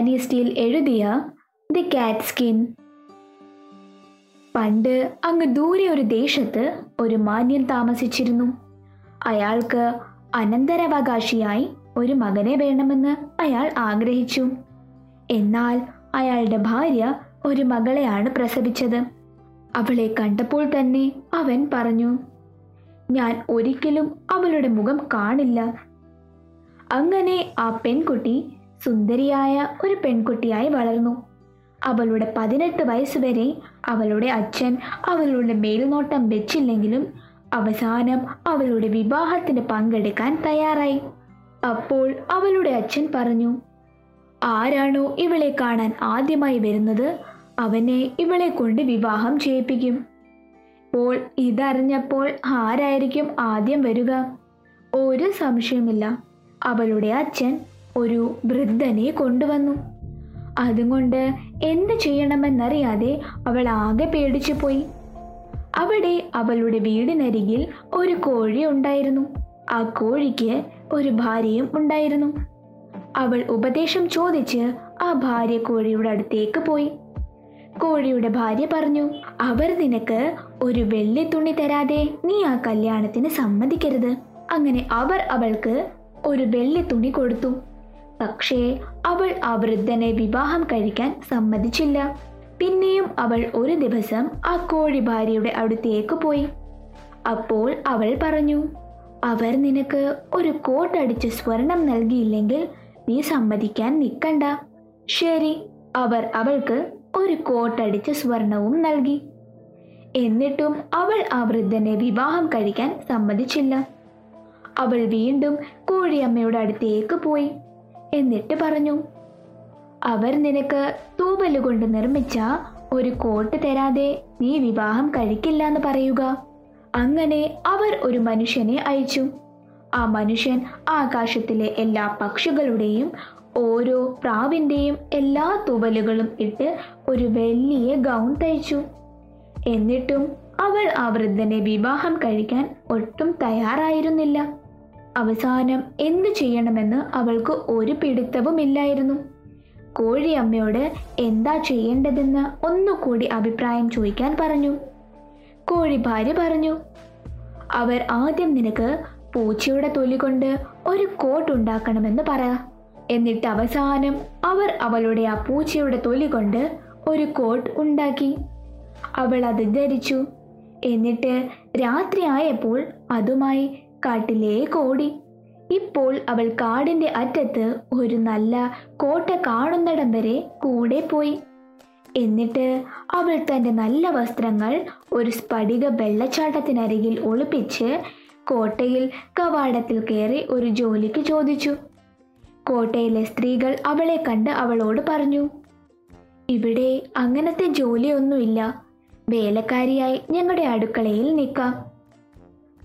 Annie steel എഴുതിയ the കാറ്റ് skin പണ്ട് അങ്ങ് ദൂരെ ഒരു ദേശത്ത് ഒരു മാന്യൻ താമസിച്ചിരുന്നു. അയാൾക്ക് അനന്തരാവകാശിയായി ഒരു മകനെ വേണമെന്ന് അയാൾ ആഗ്രഹിച്ചു. എന്നാൽ അയാളുടെ ഭാര്യ ഒരു മകളെയാണ് പ്രസവിച്ചത്. അവളെ കണ്ടപ്പോൾ തന്നെ അവൻ പറഞ്ഞു ഞാൻ ഒരിക്കലും അവളുടെ മുഖം കാണില്ല. അങ്ങനെ ആ പെൺകുട്ടി സുന്ദരിയായ ഒരു പെൺകുട്ടിയായി വളർന്നു. അവളുടെ പതിനെട്ട് വയസ്സുവരെ അവളുടെ അച്ഛൻ അവളുടെ മേൽനോട്ടം വെച്ചില്ലെങ്കിലും അവസാനം അവളുടെ വിവാഹത്തിന് പങ്കെടുക്കാൻ തയ്യാറായി. അപ്പോൾ അവളുടെ അച്ഛൻ പറഞ്ഞു ആരാണോ ഇവളെ കാണാൻ ആദ്യമായി വരുന്നത് അവനെ ഇവളെ കൊണ്ട് വിവാഹം ചെയ്യിപ്പിക്കും. അപ്പോൾ ഇതറിഞ്ഞപ്പോൾ ആരായിരിക്കും ആദ്യം വരിക? ഒരു സംശയമില്ല അവളുടെ അച്ഛൻ ഒരു വൃദ്ധനെ കൊണ്ടുവന്നു. അതുകൊണ്ട് എന്ത് ചെയ്യണമെന്നറിയാതെ അവൾ ആകെ പേടിച്ചു പോയി. അവിടെ അവളുടെ വീടിനരികിൽ ഒരു കോഴി ഉണ്ടായിരുന്നു. ആ കോഴിക്ക് ഒരു ഭാര്യയും ഉണ്ടായിരുന്നു. അവൾ ഉപദേശം ചോദിച്ച് ആ ഭാര്യ കോഴിയുടെ അടുത്തേക്ക് പോയി. കോഴിയുടെ ഭാര്യ പറഞ്ഞു അവർ നിനക്ക് ഒരു വെള്ളി തുണി തരാതെ നീ ആ കല്യാണത്തിന് സമ്മതിക്കരുത്. അങ്ങനെ അവർ അവൾക്ക് ഒരു വെള്ളി തുണി കൊടുത്തു. പക്ഷേ അവൾ ആ വൃദ്ധനെ വിവാഹം കഴിക്കാൻ സമ്മതിച്ചില്ല. പിന്നെയും അവൾ ഒരു ദിവസം ആ കോഴി ഭാര്യയുടെ അടുത്തേക്ക് പോയി. അപ്പോൾ അവൾ പറഞ്ഞു അവർ നിനക്ക് ഒരു കോട്ടടിച്ച് സ്വർണം നൽകിയില്ലെങ്കിൽ നീ സമ്മതിക്കാൻ നിൽക്കണ്ട ശരി. അവർ അവൾക്ക് ഒരു കോട്ടടിച്ച് സ്വർണവും നൽകി. എന്നിട്ടും അവൾ ആ വൃദ്ധനെ വിവാഹം കഴിക്കാൻ സമ്മതിച്ചില്ല. അവൾ വീണ്ടും കോഴിയമ്മയുടെ അടുത്തേക്ക് പോയി. എന്നിട്ട് പറഞ്ഞു അവർ നിനക്ക് തൂവലുകൊണ്ട് നിർമ്മിച്ച ഒരു കോട്ട് തരാതെ നീ വിവാഹം കഴിക്കില്ല എന്ന് പറയുക. അങ്ങനെ അവർ ഒരു മനുഷ്യനെ അയച്ചു. ആ മനുഷ്യൻ ആകാശത്തിലെ എല്ലാ പക്ഷികളുടെയും ഓരോ പ്രാവിന്റെയും എല്ലാ തൂവലുകളും ഇട്ട് ഒരു വലിയ ഗൗൺ തയ്ച്ചു. എന്നിട്ടും അവൾ ആ വൃദ്ധനെ വിവാഹം കഴിക്കാൻ ഒട്ടും തയ്യാറായിരുന്നില്ല. അവസാനം എന്തു ചെയ്യണമെന്ന് അവൾക്ക് ഒരു പിടുത്തവുമില്ലായിരുന്നു. കോഴിയമ്മയോട് എന്താ ചെയ്യേണ്ടതെന്ന് ഒന്നുകൂടി അഭിപ്രായം ചോദിക്കാൻ പറഞ്ഞു. കോഴി ഭാര്യ പറഞ്ഞു അവർ ആദ്യം നിനക്ക് പൂച്ചയുടെ തൊലി കൊണ്ട് ഒരു കോട്ട് ഉണ്ടാക്കണമെന്ന് പറ. എന്നിട്ട് അവസാനം അവർ അവളുടെ ആ പൂച്ചയുടെ തൊലി കൊണ്ട് ഒരു കോട്ട് ഉണ്ടാക്കി. അവൾ അത് ധരിച്ചു. എന്നിട്ട് രാത്രിയായപ്പോൾ അതുമായി കാട്ടിലേക്ക് കോടി. ഇപ്പോൾ അവൾ കാടിന്റെ അറ്റത്ത് ഒരു നല്ല കോട്ട കാണുന്നിടം വരെ കൂടെ പോയി. എന്നിട്ട് അവൾ തന്റെ നല്ല വസ്ത്രങ്ങൾ ഒരു സ്ഫടിക വെള്ളച്ചാട്ടത്തിനരികിൽ ഒളിപ്പിച്ച് കോട്ടയിൽ കവാടത്തിൽ കയറി ഒരു ജോലിക്ക് ചോദിച്ചു. കോട്ടയിലെ സ്ത്രീകൾ അവളെ കണ്ട് അവളോട് പറഞ്ഞു ഇവിടെ അങ്ങനത്തെ ജോലിയൊന്നുമില്ല. വേലക്കാരിയായി ഞങ്ങളുടെ അടുക്കളയിൽ നിൽക്കാം.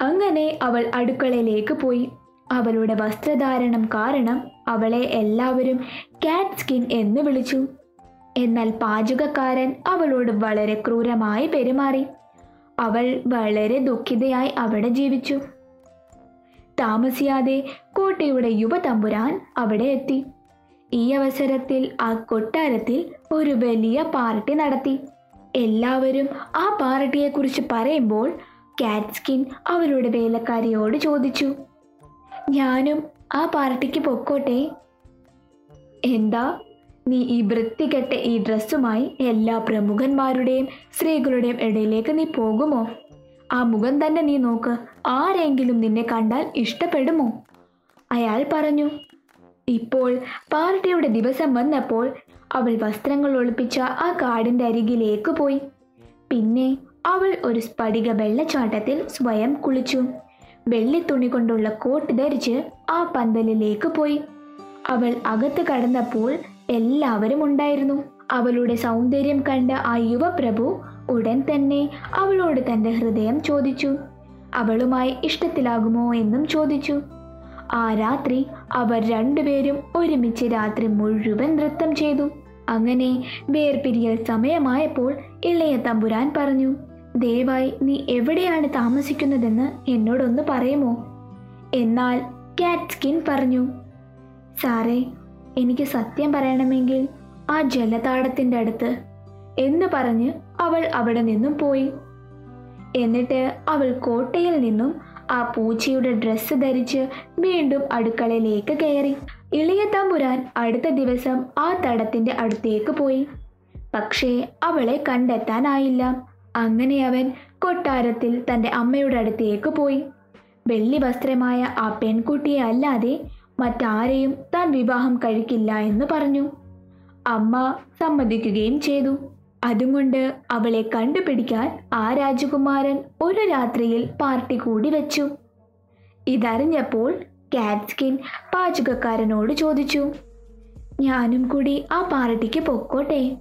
അങ്ങനെ അവൾ അടുക്കളയിലേക്ക് പോയി. അവളുടെ വസ്ത്രധാരണം കാരണം അവളെ എല്ലാവരും കാറ്റ് സ്കിൻ എന്ന് വിളിച്ചു. എന്നാൽ പാചകക്കാരൻ അവളോട് വളരെ ക്രൂരമായി പെരുമാറി. അവൾ വളരെ ദുഃഖിതയായി അവിടെ ജീവിച്ചു. താമസിയാതെ കോട്ടയുടെ യുവതമ്പുരാൻ അവിടെ എത്തി. ഈ അവസരത്തിൽ ആ കൊട്ടാരത്തിൽ ഒരു വലിയ പാർട്ടി നടത്തി. എല്ലാവരും ആ പാർട്ടിയെക്കുറിച്ച് പറയുമ്പോൾ കാറ്റ്സ്കിൻ അവരുടെ വേലക്കാരിയോട് ചോദിച്ചു. ഞാനും ആ പാർട്ടിക്ക് പൊക്കോട്ടെ. എന്താ? നീ ഈ വൃത്തികെട്ട ഈ ഡ്രസ്സുമായി എല്ലാ പ്രമുഖന്മാരുടെയും സ്ത്രീകളുടെയും ഇടയിലേക്ക് നീ പോകുമോ? ആ മുഖം തന്നെ നീ നോക്ക്. ആരെങ്കിലും നിന്നെ കണ്ടാൽ ഇഷ്ടപ്പെടുമോ? അയാൾ പറഞ്ഞു. ഇപ്പോൾ പാർട്ടിയുടെ ദിവസം വന്നപ്പോൾ അവൾ വസ്ത്രങ്ങൾ ഒളിപ്പിച്ച ആ കാടിന്റെ അരികിലേക്ക് പോയി. പിന്നെ അവൾ ഒരു സ്ഫടിക വെള്ളച്ചാട്ടത്തിൽ സ്വയം കുളിച്ചു. വെള്ളിത്തുണി കൊണ്ടുള്ള കോട്ട് ധരിച്ച് ആ പന്തലിലേക്ക് പോയി. അവൾ അകത്ത് കടന്നപ്പോൾ എല്ലാവരും ഉണ്ടായിരുന്നു. അവളുടെ സൗന്ദര്യം കണ്ട ആ യുവപ്രഭു ഉടൻ തന്നെ അവളോട് തന്റെ ഹൃദയം ചോദിച്ചു. അവളുമായി ഇഷ്ടത്തിലാകുമോ എന്നും ചോദിച്ചു. ആ രാത്രി അവർ രണ്ടുപേരും ഒരുമിച്ച് രാത്രി മുഴുവൻ നൃത്തം ചെയ്തു. അങ്ങനെ വേർപിരിയൽ സമയമായപ്പോൾ ഇളയ തമ്പുരാൻ പറഞ്ഞു ദയവായി നീ എവിടെയാണ് താമസിക്കുന്നതെന്ന് എന്നോടൊന്ന് പറയുമോ? എന്നാൽ കാറ്റ് സ്കിൻ പറഞ്ഞു സാറേ എനിക്ക് സത്യം പറയണമെങ്കിൽ ആ ജലതാടത്തിന്റെ അടുത്ത് എന്ന് പറഞ്ഞ് അവൾ അവിടെ നിന്നും പോയി. എന്നിട്ട് അവൾ കോട്ടയിൽ നിന്നും ആ പൂച്ചയുടെ ഡ്രസ്സ് ധരിച്ച് വീണ്ടും അടുക്കളയിലേക്ക് കയറി. ഇളയ തമ്പുരാൻ അടുത്ത ദിവസം ആ തടത്തിന്റെ അടുത്തേക്ക് പോയി. പക്ഷേ അവളെ കണ്ടെത്താനായില്ല. അങ്ങനെ അവൻ കൊട്ടാരത്തിൽ തന്റെ അമ്മയുടെ അടുത്തേക്ക് പോയി. വെള്ളി വസ്ത്രമായ ആ പെൺകുട്ടിയെ അല്ലാതെ മറ്റാരെയും താൻ വിവാഹം കഴിക്കില്ല എന്ന് പറഞ്ഞു. അമ്മ സമ്മതിക്കുകയും ചെയ്തു. അതുകൊണ്ട് അവളെ കണ്ടുപിടിക്കാൻ ആ രാജകുമാരൻ ഒരു രാത്രിയിൽ പാർട്ടി കൂടി വെച്ചു. ഇതറിഞ്ഞപ്പോൾ കാറ്റ്സ്കിൻ പാചകക്കാരനോട് ചോദിച്ചു ഞാനും കൂടി ആ പാർട്ടിക്ക് പൊക്കോട്ടെ?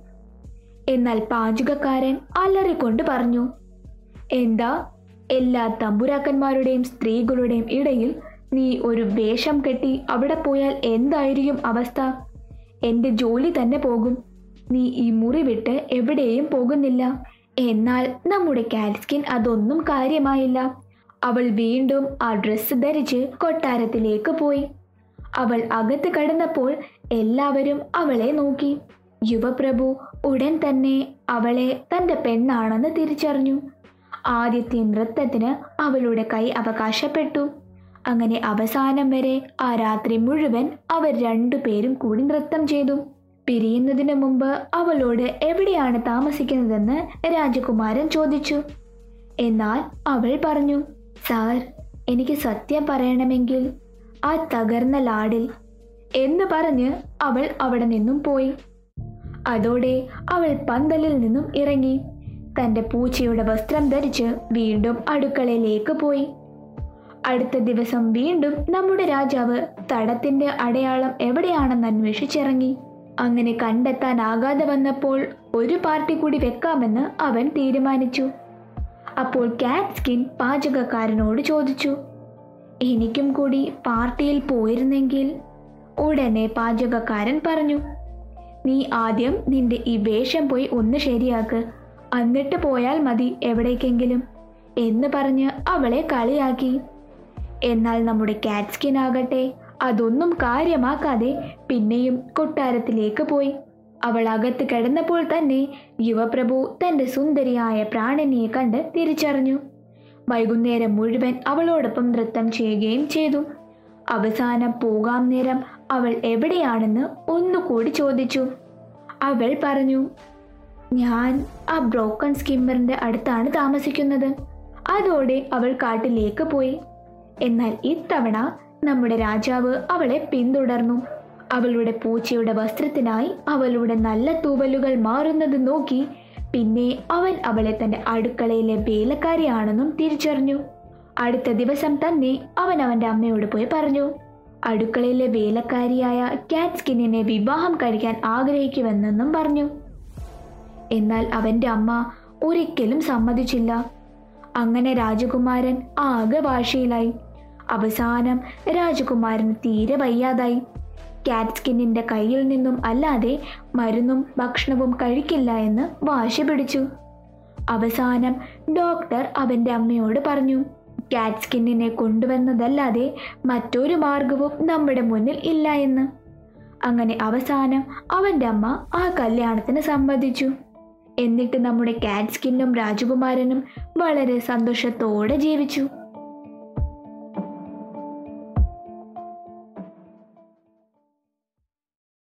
എന്നാൽ പാചകക്കാരൻ അലറിക്കൊണ്ട് പറഞ്ഞു എന്താ എല്ലാ തമ്പുരാക്കന്മാരുടെയും സ്ത്രീകളുടെയും ഇടയിൽ നീ ഒരു വേഷം കെട്ടി അവിടെ പോയാൽ എന്തായിരിക്കും അവസ്ഥ? എന്റെ ജോലി തന്നെ പോകും. നീ ഈ മുറി വിട്ട് എവിടെയും പോകുന്നില്ല. എന്നാൽ നമ്മുടെ കാൽസ്കിൻ അതൊന്നും കാര്യമായില്ല. അവൾ വീണ്ടും ആ ഡ്രസ്സ് ധരിച്ച് കൊട്ടാരത്തിലേക്ക് പോയി. അവൾ അകത്ത് കടന്നപ്പോൾ എല്ലാവരും അവളെ നോക്കി. യുവപ്രഭു ഉടൻ തന്നെ അവളെ തന്റെ പെണ്ണാണെന്ന് തിരിച്ചറിഞ്ഞു. ആദ്യത്തെ നൃത്തത്തിന് അവളുടെ കൈ അവകാശപ്പെട്ടു. അങ്ങനെ അവസാനം വരെ ആ രാത്രി മുഴുവൻ അവർ രണ്ടുപേരും കൂടി നൃത്തം ചെയ്തു. പിരിയുന്നതിന് മുമ്പ് അവളോട് എവിടെയാണ് താമസിക്കുന്നതെന്ന് രാജകുമാരൻ ചോദിച്ചു. എന്നാൽ അവൾ പറഞ്ഞു സാർ എനിക്ക് സത്യം പറയണമെങ്കിൽ ആ തകർന്ന ലാഡിൽ എന്ന് പറഞ്ഞ് അവൾ അവിടെ നിന്നും പോയി. അതോടെ അവൾ പന്തലിൽ നിന്നും ഇറങ്ങി. തന്റെ പൂച്ചയുടെ വസ്ത്രം ധരിച്ച് വീണ്ടും അടുക്കളയിലേക്ക് പോയി. അടുത്ത ദിവസം വീണ്ടും നമ്മുടെ രാജാവ് തടത്തിന്റെ അടയാളം എവിടെയാണെന്ന് അന്വേഷിച്ചിറങ്ങി. അങ്ങനെ കണ്ടെത്താനാകാതെ വന്നപ്പോൾ ഒരു പാർട്ടി കൂടി വെക്കാമെന്ന് അവൻ തീരുമാനിച്ചു. അപ്പോൾ കാറ്റ് സ്കിൻ പാചകക്കാരനോട് ചോദിച്ചു എനിക്കും കൂടി പാർട്ടിയിൽ പോയിരുന്നെങ്കിൽ ഉടനെ പാചകക്കാരൻ പറഞ്ഞു നീ ആദ്യം നിന്റെ ഈ വേഷം പോയി ഒന്ന് ശരിയാക്ക്. എന്നിട്ട് പോയാൽ മതി എവിടേക്കെങ്കിലും. എന്ന് പറഞ്ഞ് അവളെ കളിയാക്കി. എന്നാൽ നമ്മുടെ കാറ്റ്സ്കിൻ ആകട്ടെ അതൊന്നും കാര്യമാക്കാതെ പിന്നെയും കൊട്ടാരത്തിലേക്ക് പോയി. അവൾ അകത്ത് കിടന്നപ്പോൾ തന്നെ യുവപ്രഭു തന്റെ സുന്ദരിയായ പ്രാണനിയെ കണ്ട് തിരിച്ചറിഞ്ഞു. വൈകുന്നേരം മുഴുവൻ അവളോടൊപ്പം നൃത്തം ചെയ്യുകയും ചെയ്തു. അവസാനം പോകാം നേരം അവൾ എവിടെയാണെന്ന് ഒന്നുകൂടി ചോദിച്ചു. അവൾ പറഞ്ഞു ഞാൻ ആ ബ്രോക്കൺ സ്കിമ്മറിന്റെ അടുത്താണ് താമസിക്കുന്നത്. അതോടെ അവൾ കാട്ടിലേക്ക് പോയി. എന്നാൽ ഇത്തവണ നമ്മുടെ രാജാവ് അവളെ പിന്തുടർന്നു. അവളുടെ പൂച്ചയുടെ വസ്ത്രത്തിനായി അവളുടെ നല്ല തൂവലുകൾ മാറുന്നത് നോക്കി പിന്നെ അവൻ അവളെ തന്റെ അടുക്കളയിലെ വേലക്കാരിയാണെന്നും തിരിച്ചറിഞ്ഞു. അടുത്ത ദിവസം തന്നെ അവൻ അവന്റെ അമ്മയോട് പോയി പറഞ്ഞു അടുക്കളയിലെ വേലക്കാരിയായ കാറ്റ് സ്കിന്നിനെ വിവാഹം കഴിക്കാൻ ആഗ്രഹിക്കുമെന്നെന്നും പറഞ്ഞു. എന്നാൽ അവന്റെ അമ്മ ഒരിക്കലും സമ്മതിച്ചില്ല. അങ്ങനെ രാജകുമാരൻ ആകെ ഭാഷയിലായി അവസാനം രാജകുമാരന് തീരെ വയ്യാതായി. കാറ്റ് സ്കിന്നിന്റെ കയ്യിൽ നിന്നും അല്ലാതെ മരുന്നും ഭക്ഷണവും കഴിക്കില്ല എന്ന് വാശി പിടിച്ചു. അവസാനം ഡോക്ടർ അവന്റെ അമ്മയോട് പറഞ്ഞു കാറ്റ് സ്കിന്നിനെ കൊണ്ടുവന്നതല്ലാതെ മറ്റൊരു മാർഗവും നമ്മുടെ മുന്നിൽ ഇല്ല എന്ന്. അങ്ങനെ അവസാനം അവന്റെ അമ്മ ആ കല്യാണത്തിന് സമ്മതിച്ചു. എന്നിട്ട് നമ്മുടെ കാറ്റ് സ്കിന്നും രാജകുമാരനും വളരെ സന്തോഷത്തോടെ ജീവിച്ചു.